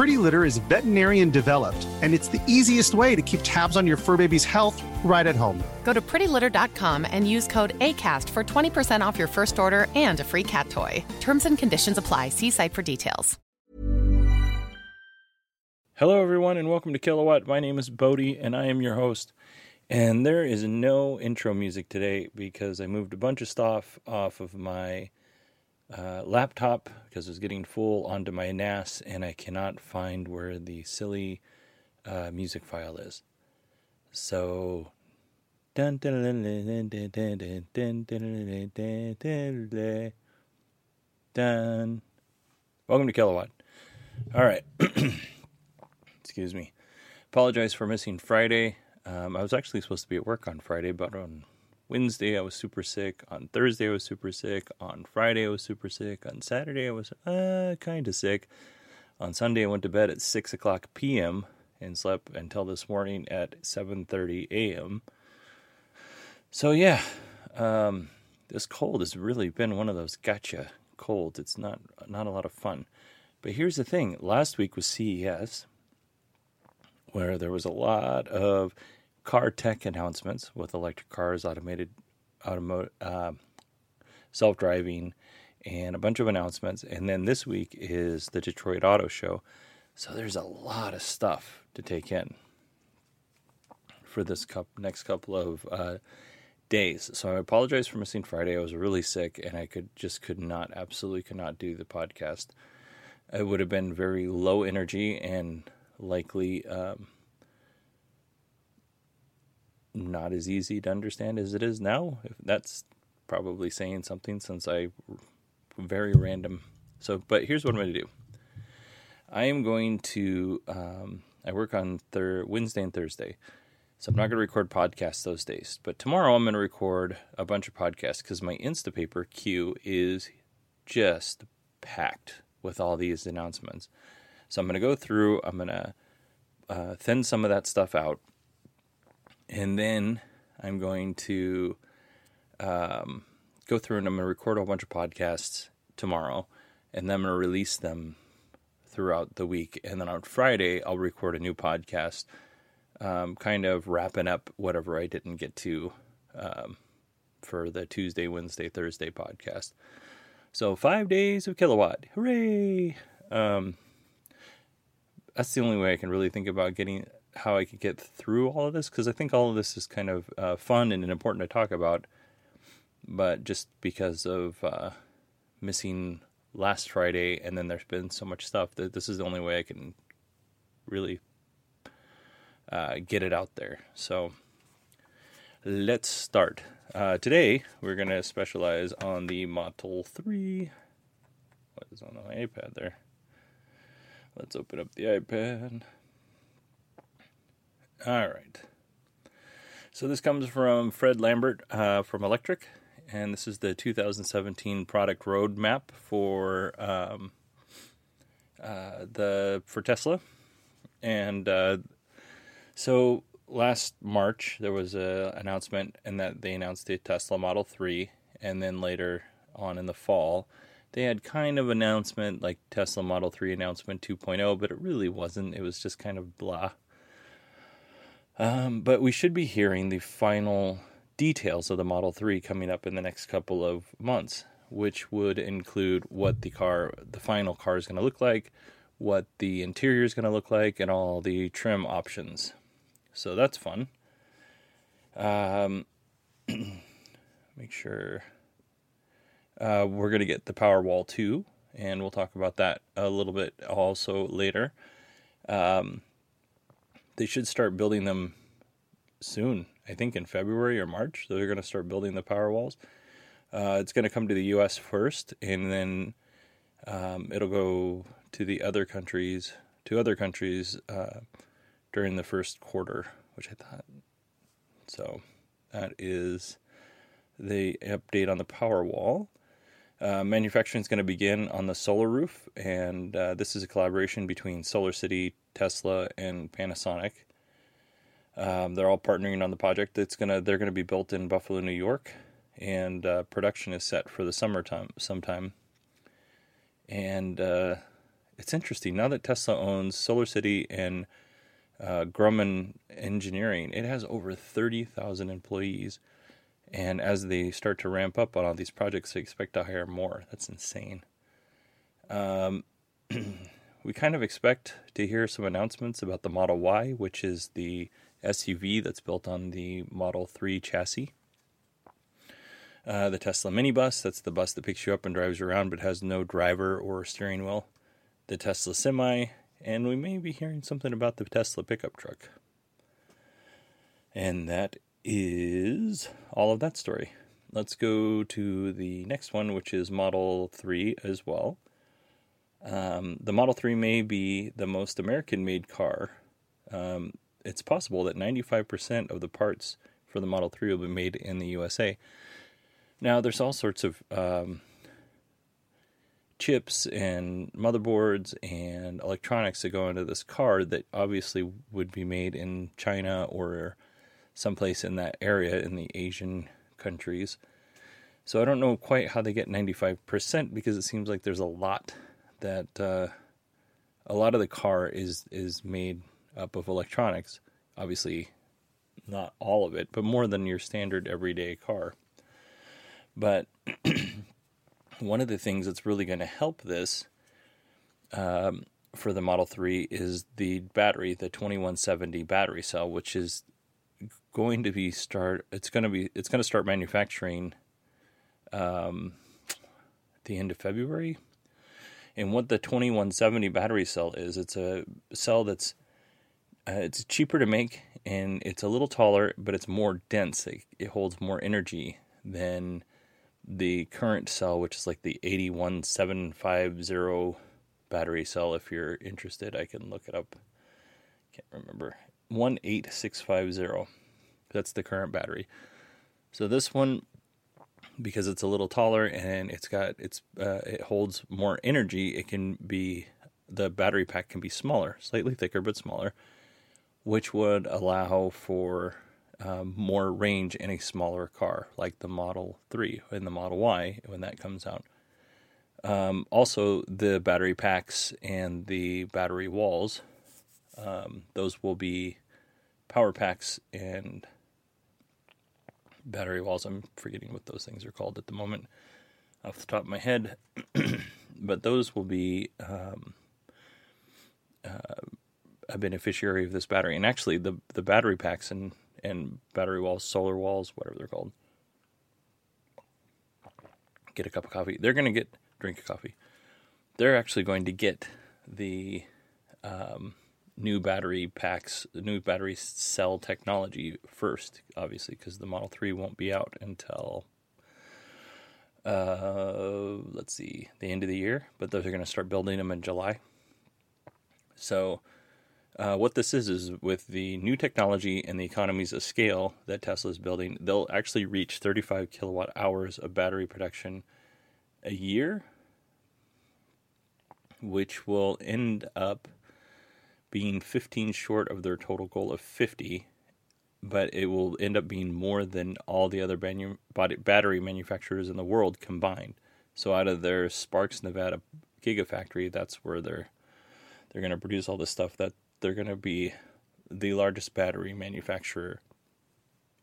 Pretty Litter is veterinarian developed, and it's the easiest way to keep tabs on your fur baby's health right at home. Go to prettylitter.com and use code ACAST for 20% off your first order and a free cat toy. Terms and conditions apply. See site for details. Hello, everyone, and welcome to Kilowatt. My name is Bodie, and I am your host. And there is no intro music today because I moved a bunch of stuff off of my uh, laptop because it was getting full onto my NAS, and I cannot find where the silly uh, music file is. So. Welcome to Kilowatt. All right. Excuse me. Apologize for missing Friday. Um, I was actually supposed to be at work on Friday, but on Wednesday I was super sick. On Thursday I was super sick. On Friday I was super sick. On Saturday I was uh, kind of sick. On Sunday I went to bed at six o'clock p.m. and slept until this morning at seven thirty a.m. So yeah, um, this cold has really been one of those gotcha colds. It's not not a lot of fun. But here's the thing: last week was CES, where there was a lot of car tech announcements with electric cars, automated, automotive, uh, self-driving, and a bunch of announcements. And then this week is the Detroit Auto Show, so there's a lot of stuff to take in for this cup, next couple of uh, days. So I apologize for missing Friday. I was really sick, and I could just could not, absolutely could not do the podcast. It would have been very low energy and likely um, not as easy to understand as it is now. That's probably saying something since I very random. So, but here's what I'm going to do. I am going to. Um, I work on thir- Wednesday and Thursday, so I'm not going to record podcasts those days. But tomorrow I'm going to record a bunch of podcasts because my Instapaper queue is just packed with all these announcements. So I'm going to go through, I'm going to uh, thin some of that stuff out, and then I'm going to um, go through and I'm going to record a bunch of podcasts tomorrow, and then I'm going to release them throughout the week. And then on Friday, I'll record a new podcast, um, kind of wrapping up whatever I didn't get to um, for the Tuesday, Wednesday, Thursday podcast. So five days of kilowatt, hooray! Um, that's the only way I can really think about getting how I could get through all of this because I think all of this is kind of uh, fun and important to talk about, but just because of uh, missing last Friday and then there's been so much stuff that this is the only way I can really uh, get it out there. So let's start. Uh, today we're going to specialize on the Model 3. What is on my iPad there? Let's open up the iPad. All right. So this comes from Fred Lambert uh, from Electrek, and this is the 2017 product roadmap for um, uh, the for Tesla. And uh, so last March there was an announcement, and that they announced the Tesla Model 3, and then later on in the fall they had kind of announcement like Tesla Model 3 announcement 2.0, but it really wasn't. It was just kind of blah. Um, but we should be hearing the final details of the Model 3 coming up in the next couple of months, which would include what the car, the final car is going to look like, what the interior is going to look like, and all the trim options. So that's fun. Um, make sure uh, we're going to get the Powerwall 2 and we'll talk about that a little bit also later. Um, they should start building them soon. I think in February or March, they're going to start building the power walls. Uh, it's going to come to the U.S. first, and then um, it'll go to the other countries, to other countries uh, during the first quarter, which I thought. So that is the update on the power wall. Uh, manufacturing is going to begin on the solar roof, and uh, this is a collaboration between Solar City, Tesla, and Panasonic. Um, they're all partnering on the project. It's gonna they're gonna be built in Buffalo, New York, and uh, production is set for the summertime sometime. And uh, it's interesting now that Tesla owns Solar City and uh, Grohmann Engineering. It has over thirty thousand employees and as they start to ramp up on all these projects, they expect to hire more. That's insane. Um, we kind of expect to hear some announcements about the Model Y, which is the SUV that's built on the Model 3 chassis. Uh, the Tesla minibus, that's the bus that picks you up and drives you around but has no driver or steering wheel. The Tesla semi, and we may be hearing something about the Tesla pickup truck. And that is all of that story. Let's go to the next one, which is Model 3 as well. Um, the Model 3 may be the most American made car. Um, it's possible that 95% of the parts for the Model 3 will be made in the USA. Now, there's all sorts of um, chips and motherboards and electronics that go into this car that obviously would be made in China or someplace in that area in the Asian countries. So I don't know quite how they get 95% because it seems like there's a lot that uh, a lot of the car is is made up of electronics. Obviously, not all of it, but more than your standard everyday car. But one of the things that's really going to help this um, for the Model 3 is the battery, the 2170 battery cell, which is going to be start. It's going to be. It's going to start manufacturing. Um, at the end of February, and what the 2170 battery cell is, it's a cell that's uh, it's cheaper to make and it's a little taller, but it's more dense. It, it holds more energy than the current cell, which is like the 81750 battery cell. If you're interested, I can look it up. Can't remember. 18650. That's the current battery. So this one, because it's a little taller and it's got it's uh, it holds more energy, it can be the battery pack can be smaller, slightly thicker but smaller, which would allow for um, more range in a smaller car, like the Model 3 and the Model Y when that comes out. Um, also, the battery packs and the battery walls, um, those will be power packs and battery walls. I'm forgetting what those things are called at the moment off the top of my head, but those will be um, uh, a beneficiary of this battery. And actually, the the battery packs and and battery walls, solar walls, whatever they're called. Get a cup of coffee. They're going to get drink a coffee. They're actually going to get the um, new battery packs, new battery cell technology first, obviously, because the Model 3 won't be out until, uh, let's see, the end of the year, but they're going to start building them in July. So, uh, what this is, is with the new technology and the economies of scale that Tesla is building, they'll actually reach 35 kilowatt hours of battery production a year, which will end up being 15 short of their total goal of 50, but it will end up being more than all the other banu- battery manufacturers in the world combined. So out of their Sparks Nevada gigafactory, that's where they're they're going to produce all this stuff that they're going to be the largest battery manufacturer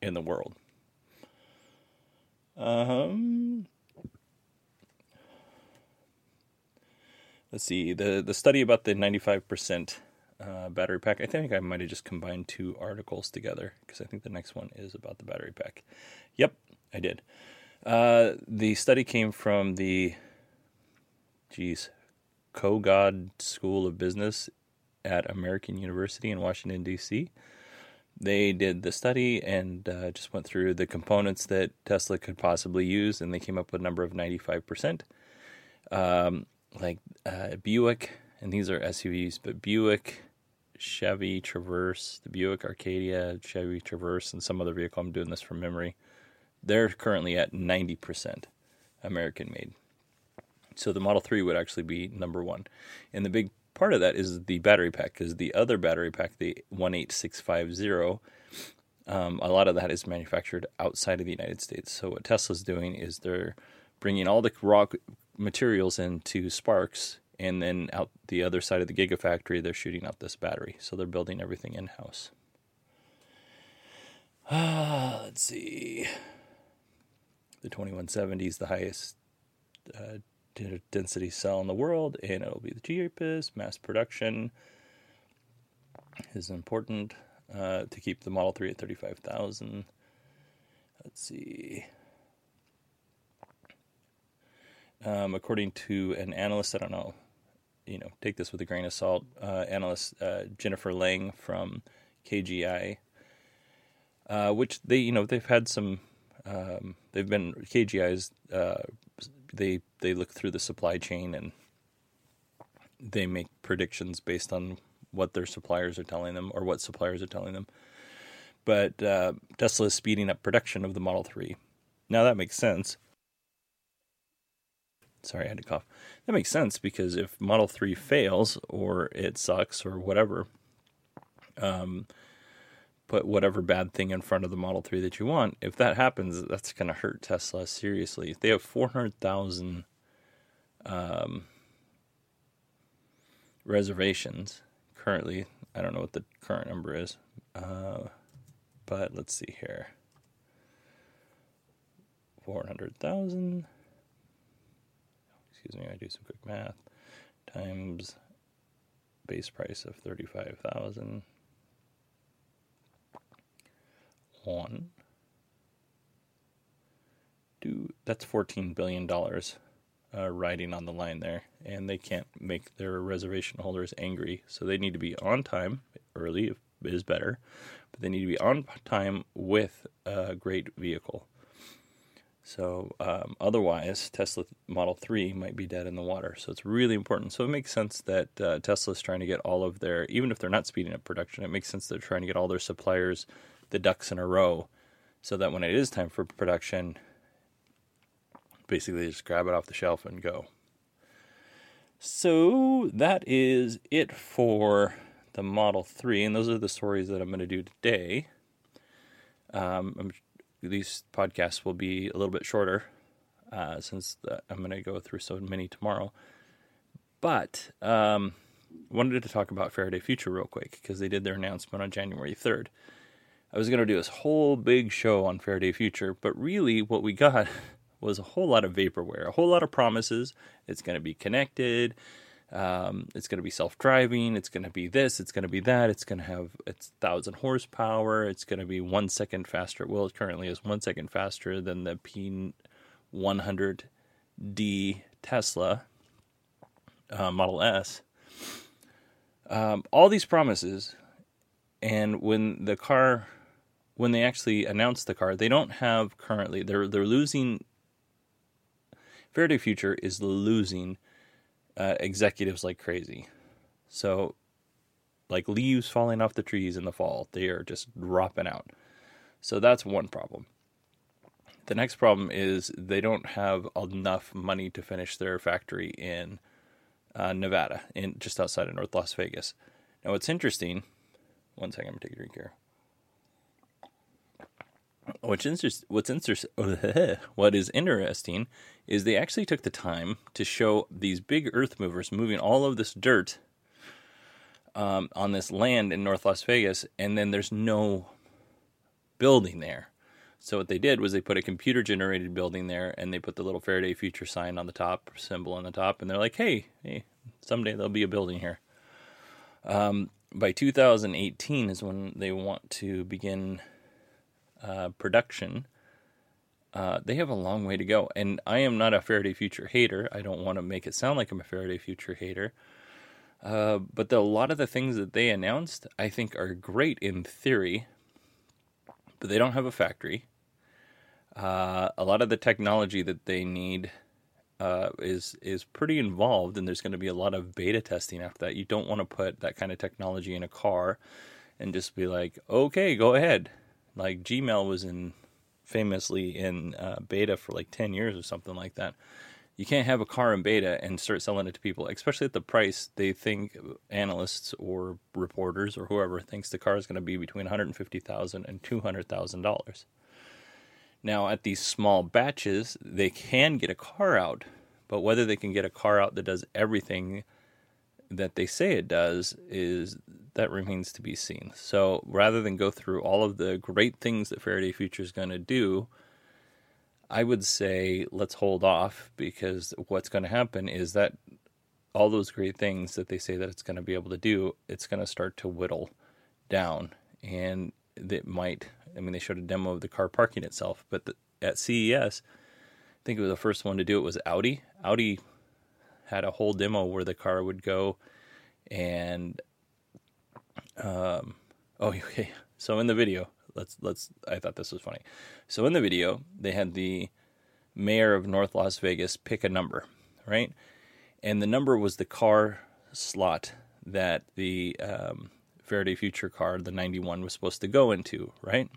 in the world. Um, let's see the the study about the 95% uh, battery pack. I think I might have just combined two articles together because I think the next one is about the battery pack. Yep, I did. Uh, the study came from the geez, Kogod School of Business at American University in Washington, D.C. They did the study and uh, just went through the components that Tesla could possibly use, and they came up with a number of 95%. Um, like uh, Buick, and these are SUVs, but Buick, Chevy Traverse, the Buick Arcadia, Chevy Traverse, and some other vehicle. I'm doing this from memory. They're currently at 90% American made. So the Model 3 would actually be number one. And the big part of that is the battery pack, because the other battery pack, the 18650, um, a lot of that is manufactured outside of the United States. So what Tesla's doing is they're bringing all the raw materials into Sparks, and then out the other side of the Gigafactory, they're shooting out this battery. So they're building everything in house. Let's see. The 2170 is the highest uh, density cell in the world, and it'll be the cheapest. Mass production is important uh, to keep the Model 3 at 35,000. Let's see. Um, according to an analyst, I don't know, you know, take this with a grain of salt. Uh, analyst uh, Jennifer Lang from KGI, uh, which they, you know, they've had some, um, they've been KGI's, uh, they they look through the supply chain and they make predictions based on what their suppliers are telling them or what suppliers are telling them. But uh, Tesla is speeding up production of the Model 3. Now that makes sense Sorry, I had to cough. That makes sense because if Model 3 fails or it sucks or whatever, um, put whatever bad thing in front of the Model 3 that you want. If that happens, that's going to hurt Tesla seriously. They have 400,000 um, reservations currently. I don't know what the current number is, uh, but let's see here 400,000 excuse me, I do some quick math, times base price of 35,000 one do that's 14 billion dollars uh, riding on the line there and they can't make their reservation holders angry so they need to be on time early is better but they need to be on time with a great vehicle so um, otherwise, Tesla Model 3 might be dead in the water. So it's really important. So it makes sense that uh, is trying to get all of their, even if they're not speeding up production, it makes sense they're trying to get all their suppliers the ducks in a row so that when it is time for production, basically just grab it off the shelf and go. So that is it for the Model 3. And those are the stories that I'm going to do today. Um, I'm these podcasts will be a little bit shorter uh, since the, I'm going to go through so many tomorrow. But um, wanted to talk about Faraday Future real quick because they did their announcement on January 3rd. I was going to do this whole big show on Faraday Future, but really what we got was a whole lot of vaporware, a whole lot of promises. It's going to be connected. Um, it's going to be self driving. It's going to be this. It's going to be that. It's going to have its thousand horsepower. It's going to be one second faster. Well, it currently is one second faster than the P100D Tesla uh, Model S. Um, all these promises, and when the car, when they actually announce the car, they don't have currently. They're they're losing. Faraday Future is losing uh, executives like crazy. So, like leaves falling off the trees in the fall, they are just dropping out. So that's one problem. The next problem is they don't have enough money to finish their factory in uh, Nevada, in just outside of North Las Vegas. Now, what's interesting? One second, I'm gonna take a drink here. What's interesting? What's interesting? what is interesting is they actually took the time to show these big earth movers moving all of this dirt um, on this land in North Las Vegas, and then there's no building there. So what they did was they put a computer generated building there, and they put the little Faraday Future sign on the top, symbol on the top, and they're like, "Hey, hey, someday there'll be a building here." Um, by 2018 is when they want to begin uh, production uh, they have a long way to go. And I am not a Faraday Future hater. I don't want to make it sound like I'm a Faraday Future hater. Uh, but the, a lot of the things that they announced, I think, are great in theory, but they don't have a factory. Uh, a lot of the technology that they need uh, is is pretty involved, and there's going to be a lot of beta testing after that. You don't want to put that kind of technology in a car and just be like, okay, go ahead. Like Gmail was in famously in uh, beta for like 10 years or something like that. You can't have a car in beta and start selling it to people, especially at the price they think analysts or reporters or whoever thinks the car is going to be between $150,000 and $200,000. Now, at these small batches, they can get a car out, but whether they can get a car out that does everything that they say it does is that remains to be seen. So rather than go through all of the great things that Faraday Future is going to do, I would say let's hold off because what's going to happen is that all those great things that they say that it's going to be able to do, it's going to start to whittle down. And it might, I mean, they showed a demo of the car parking itself, but the, at CES, I think it was the first one to do it was Audi. Audi had a whole demo where the car would go and um, oh, okay. So in the video, let's let's. I thought this was funny. So in the video, they had the mayor of North Las Vegas pick a number, right? And the number was the car slot that the um, Faraday Future car, the 91, was supposed to go into, right?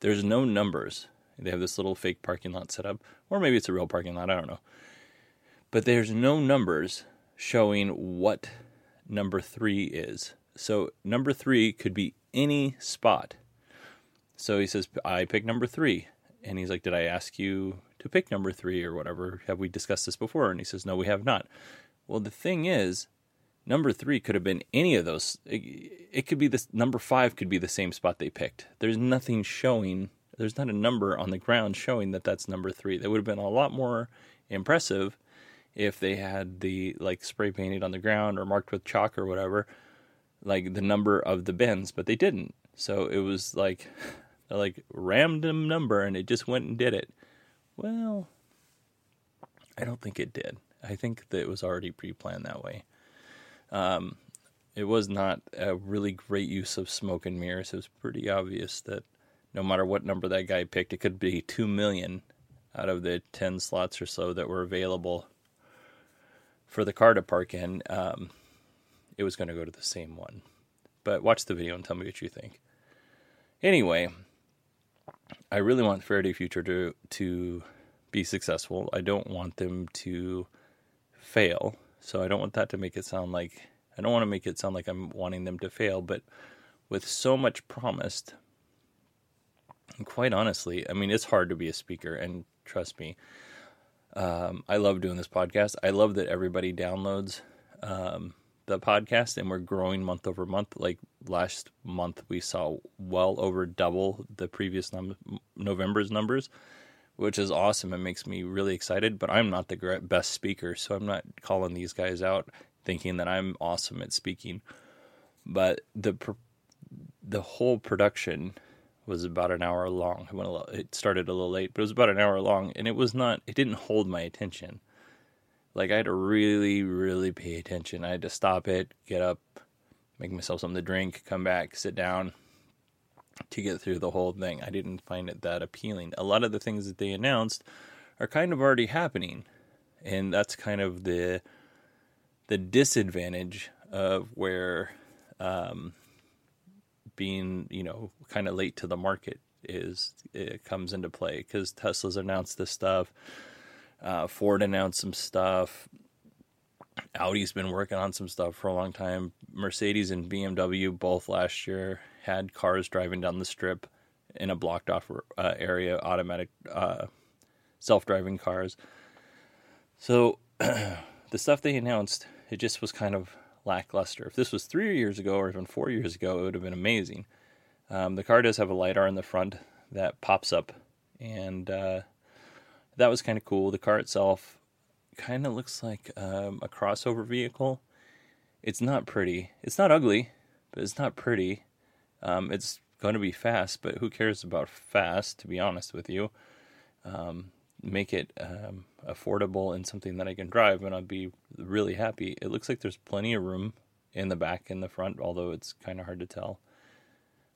There's no numbers. They have this little fake parking lot set up, or maybe it's a real parking lot. I don't know. But there's no numbers showing what number three is. So number three could be any spot. So he says, I pick number three. And he's like, Did I ask you to pick number three or whatever? Have we discussed this before? And he says, No, we have not. Well, the thing is, number three could have been any of those. It, it could be this number five could be the same spot they picked. There's nothing showing, there's not a number on the ground showing that that's number three. That would have been a lot more impressive if they had the like spray painted on the ground or marked with chalk or whatever like the number of the bins, but they didn't. So it was like like random number and it just went and did it. Well, I don't think it did. I think that it was already pre-planned that way. Um, it was not a really great use of smoke and mirrors. It was pretty obvious that no matter what number that guy picked, it could be two million out of the ten slots or so that were available for the car to park in. Um, it was going to go to the same one. But watch the video and tell me what you think. Anyway, I really want Faraday Future to to be successful. I don't want them to fail. So I don't want that to make it sound like I don't want to make it sound like I'm wanting them to fail, but with so much promised, and quite honestly, I mean, it's hard to be a speaker, and trust me, um, I love doing this podcast. I love that everybody downloads. Um, the podcast and we're growing month over month. Like last month, we saw well over double the previous num- November's numbers, which is awesome. It makes me really excited. But I'm not the best speaker, so I'm not calling these guys out thinking that I'm awesome at speaking. But the the whole production was about an hour long. It started a little late, but it was about an hour long, and it was not. It didn't hold my attention like I had to really, really pay attention. I had to stop it, get up, make myself something to drink, come back, sit down to get through the whole thing. I didn't find it that appealing. A lot of the things that they announced are kind of already happening. And that's kind of the the disadvantage of where um, being, you know, kind of late to the market is it comes into play because Tesla's announced this stuff uh, Ford announced some stuff. Audi's been working on some stuff for a long time. Mercedes and BMW both last year had cars driving down the strip in a blocked off uh, area, automatic uh, self driving cars. So the stuff they announced, it just was kind of lackluster. If this was three years ago or even four years ago, it would have been amazing. Um, the car does have a LiDAR in the front that pops up and uh, that was kind of cool. The car itself kind of looks like um, a crossover vehicle. It's not pretty. It's not ugly, but it's not pretty. Um, it's going to be fast, but who cares about fast, to be honest with you? um, make it um, affordable and something that I can drive, and I'd be really happy. It looks like there's plenty of room in the back and the front, although it's kind of hard to tell.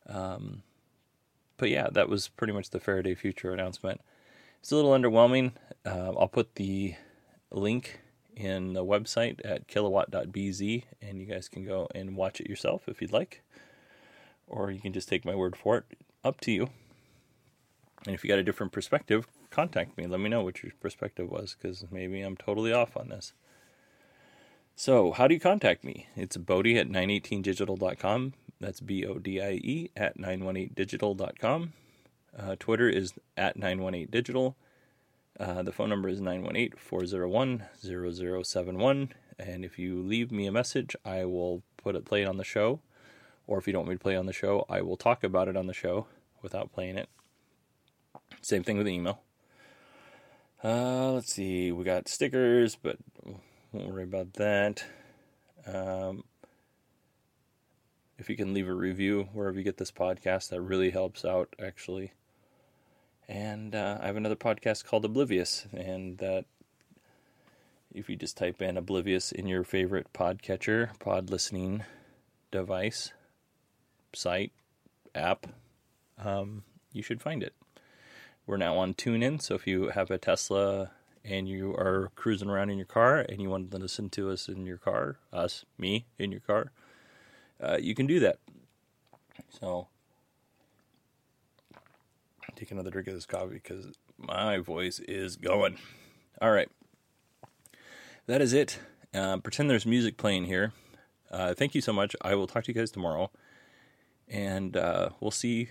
Um, but yeah, that was pretty much the Faraday Future announcement. It's a little underwhelming. Uh, I'll put the link in the website at kilowatt.bz, and you guys can go and watch it yourself if you'd like, or you can just take my word for it. Up to you. And if you got a different perspective, contact me. Let me know what your perspective was, because maybe I'm totally off on this. So, how do you contact me? It's Bodie at 918digital.com. That's B O D I E at 918digital.com. Uh, Twitter is at 918digital. Uh, the phone number is 918 401 0071. And if you leave me a message, I will put it, play it on the show. Or if you don't want me to play on the show, I will talk about it on the show without playing it. Same thing with email. Uh, let's see, we got stickers, but won't worry about that. Um, if you can leave a review wherever you get this podcast, that really helps out, actually. And uh, I have another podcast called Oblivious, and that if you just type in Oblivious in your favorite podcatcher, pod listening device, site, app, um, you should find it. We're now on TuneIn, so if you have a Tesla and you are cruising around in your car and you want to listen to us in your car, us, me, in your car, uh, you can do that. So, take another drink of this coffee because my voice is going. All right. That is it. Uh, pretend there's music playing here. Uh, thank you so much. I will talk to you guys tomorrow. And uh, we'll see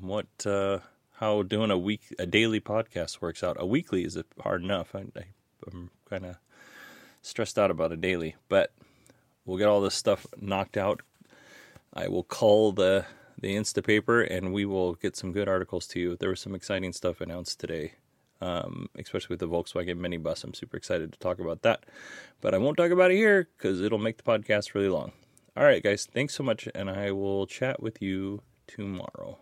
what uh, how doing a week a daily podcast works out. A weekly is hard enough. I, I, I'm kind of stressed out about a daily, but we'll get all this stuff knocked out. I will call the the Instapaper and we will get some good articles to you. There was some exciting stuff announced today, um, especially with the Volkswagen minibus. I'm super excited to talk about that, but I won't talk about it here because it'll make the podcast really long. All right, guys, thanks so much, and I will chat with you tomorrow.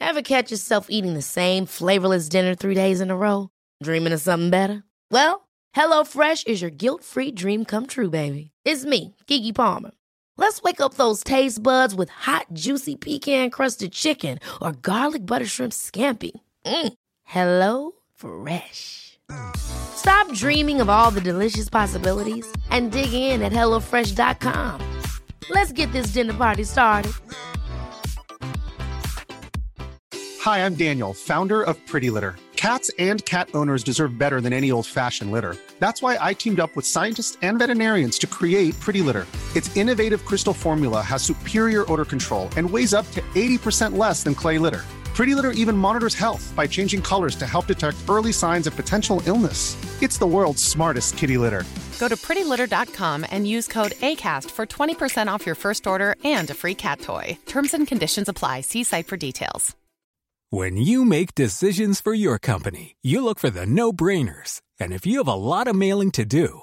Ever catch yourself eating the same flavorless dinner three days in a row? Dreaming of something better? Well, HelloFresh is your guilt free dream come true, baby. It's me, Keke Palmer. Let's wake up those taste buds with hot, juicy pecan crusted chicken or garlic butter shrimp scampi. Mm. Hello Fresh. Stop dreaming of all the delicious possibilities and dig in at HelloFresh.com. Let's get this dinner party started. Hi, I'm Daniel, founder of Pretty Litter. Cats and cat owners deserve better than any old fashioned litter. That's why I teamed up with scientists and veterinarians to create Pretty Litter. Its innovative crystal formula has superior odor control and weighs up to 80% less than clay litter. Pretty Litter even monitors health by changing colors to help detect early signs of potential illness. It's the world's smartest kitty litter. Go to prettylitter.com and use code ACAST for 20% off your first order and a free cat toy. Terms and conditions apply. See site for details. When you make decisions for your company, you look for the no brainers. And if you have a lot of mailing to do,